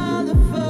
another phone.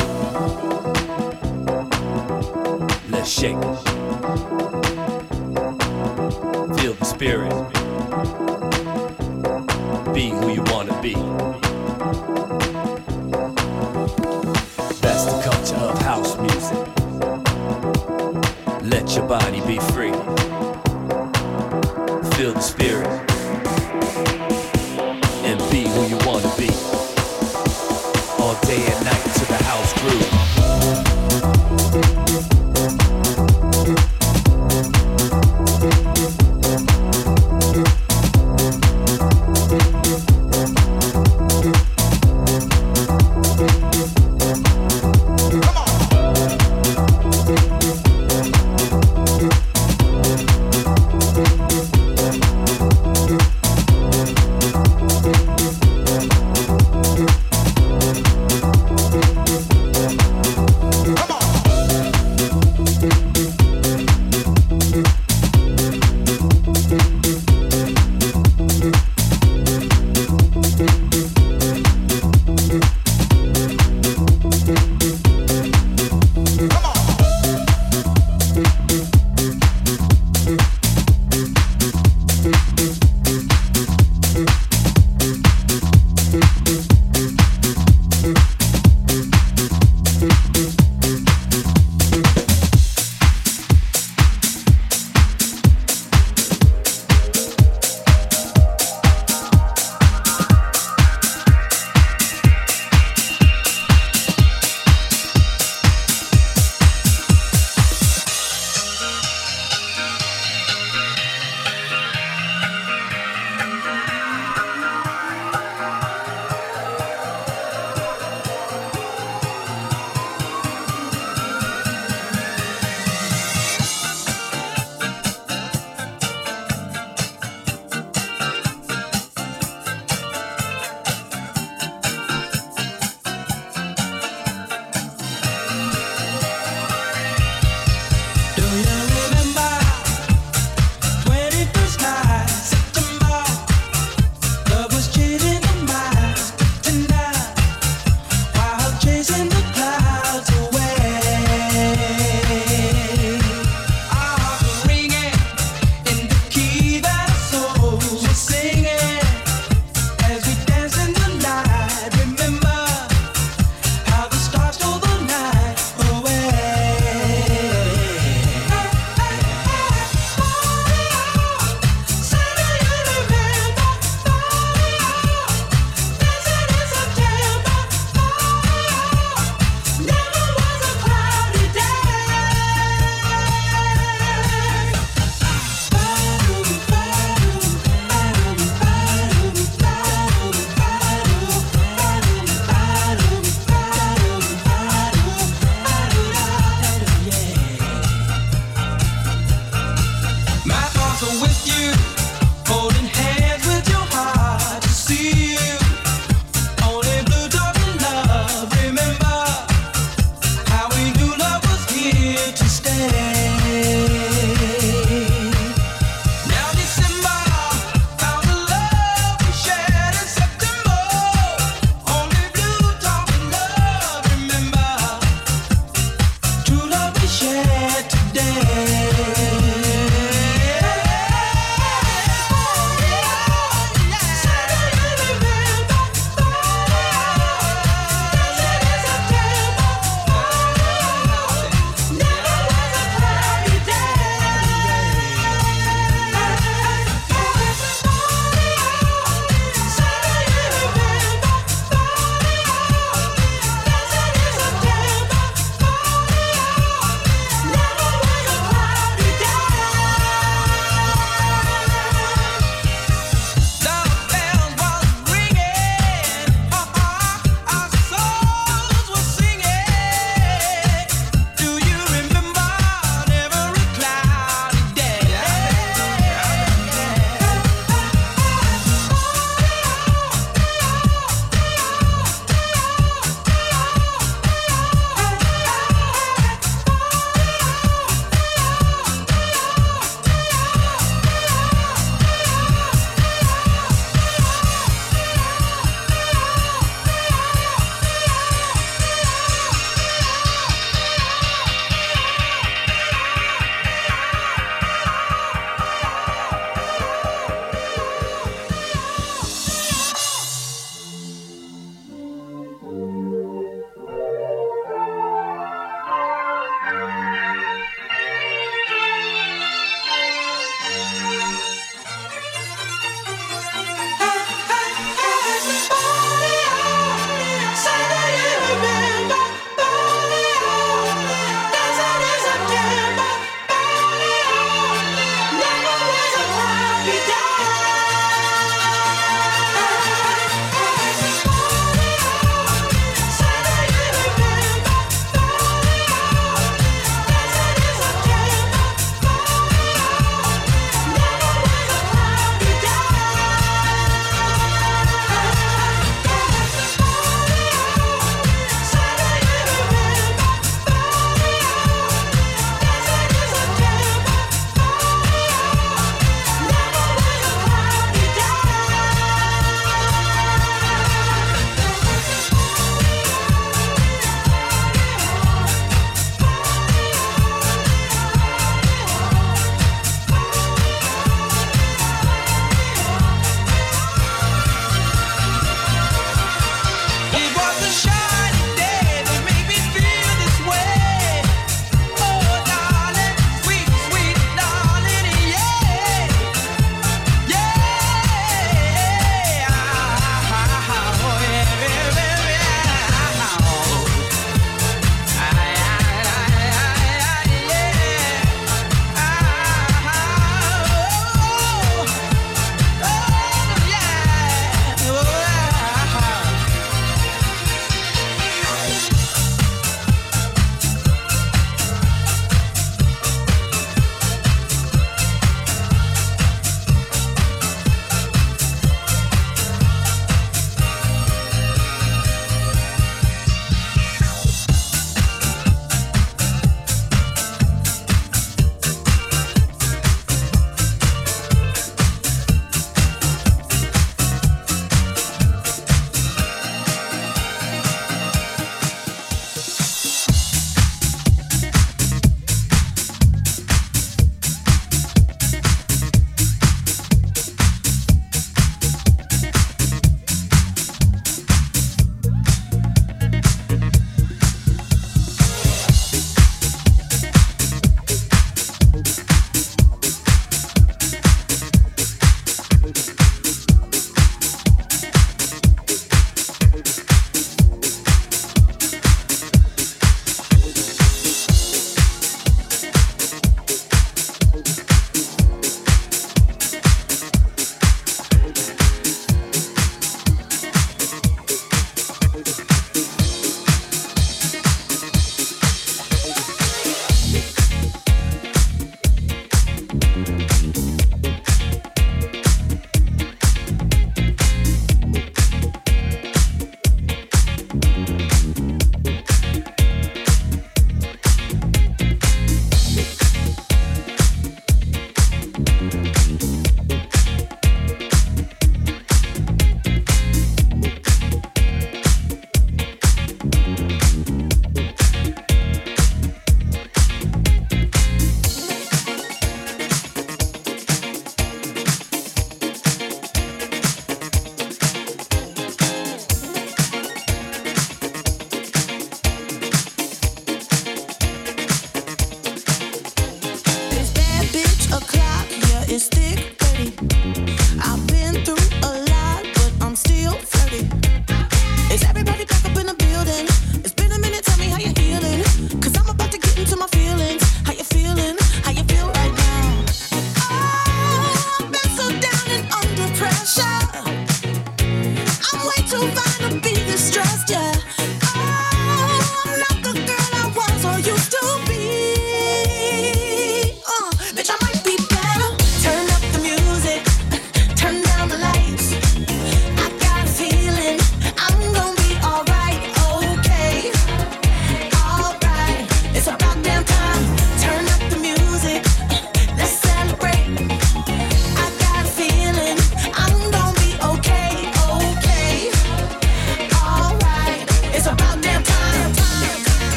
Let's shake. Feel the spirit. Be who you wanna be. That's the culture of house music. Let your body be free.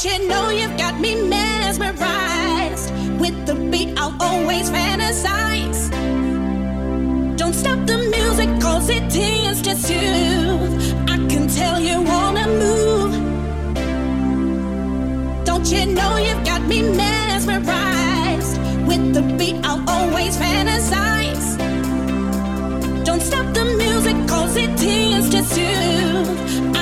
Don't you know you've got me mesmerized? With the beat, I'll always fantasize. Don't stop the music, cause it tends to soothe. I can tell you wanna move. Don't you know you've got me mesmerized? With the beat, I'll always fantasize. Don't stop the music, cause it tends to soothe.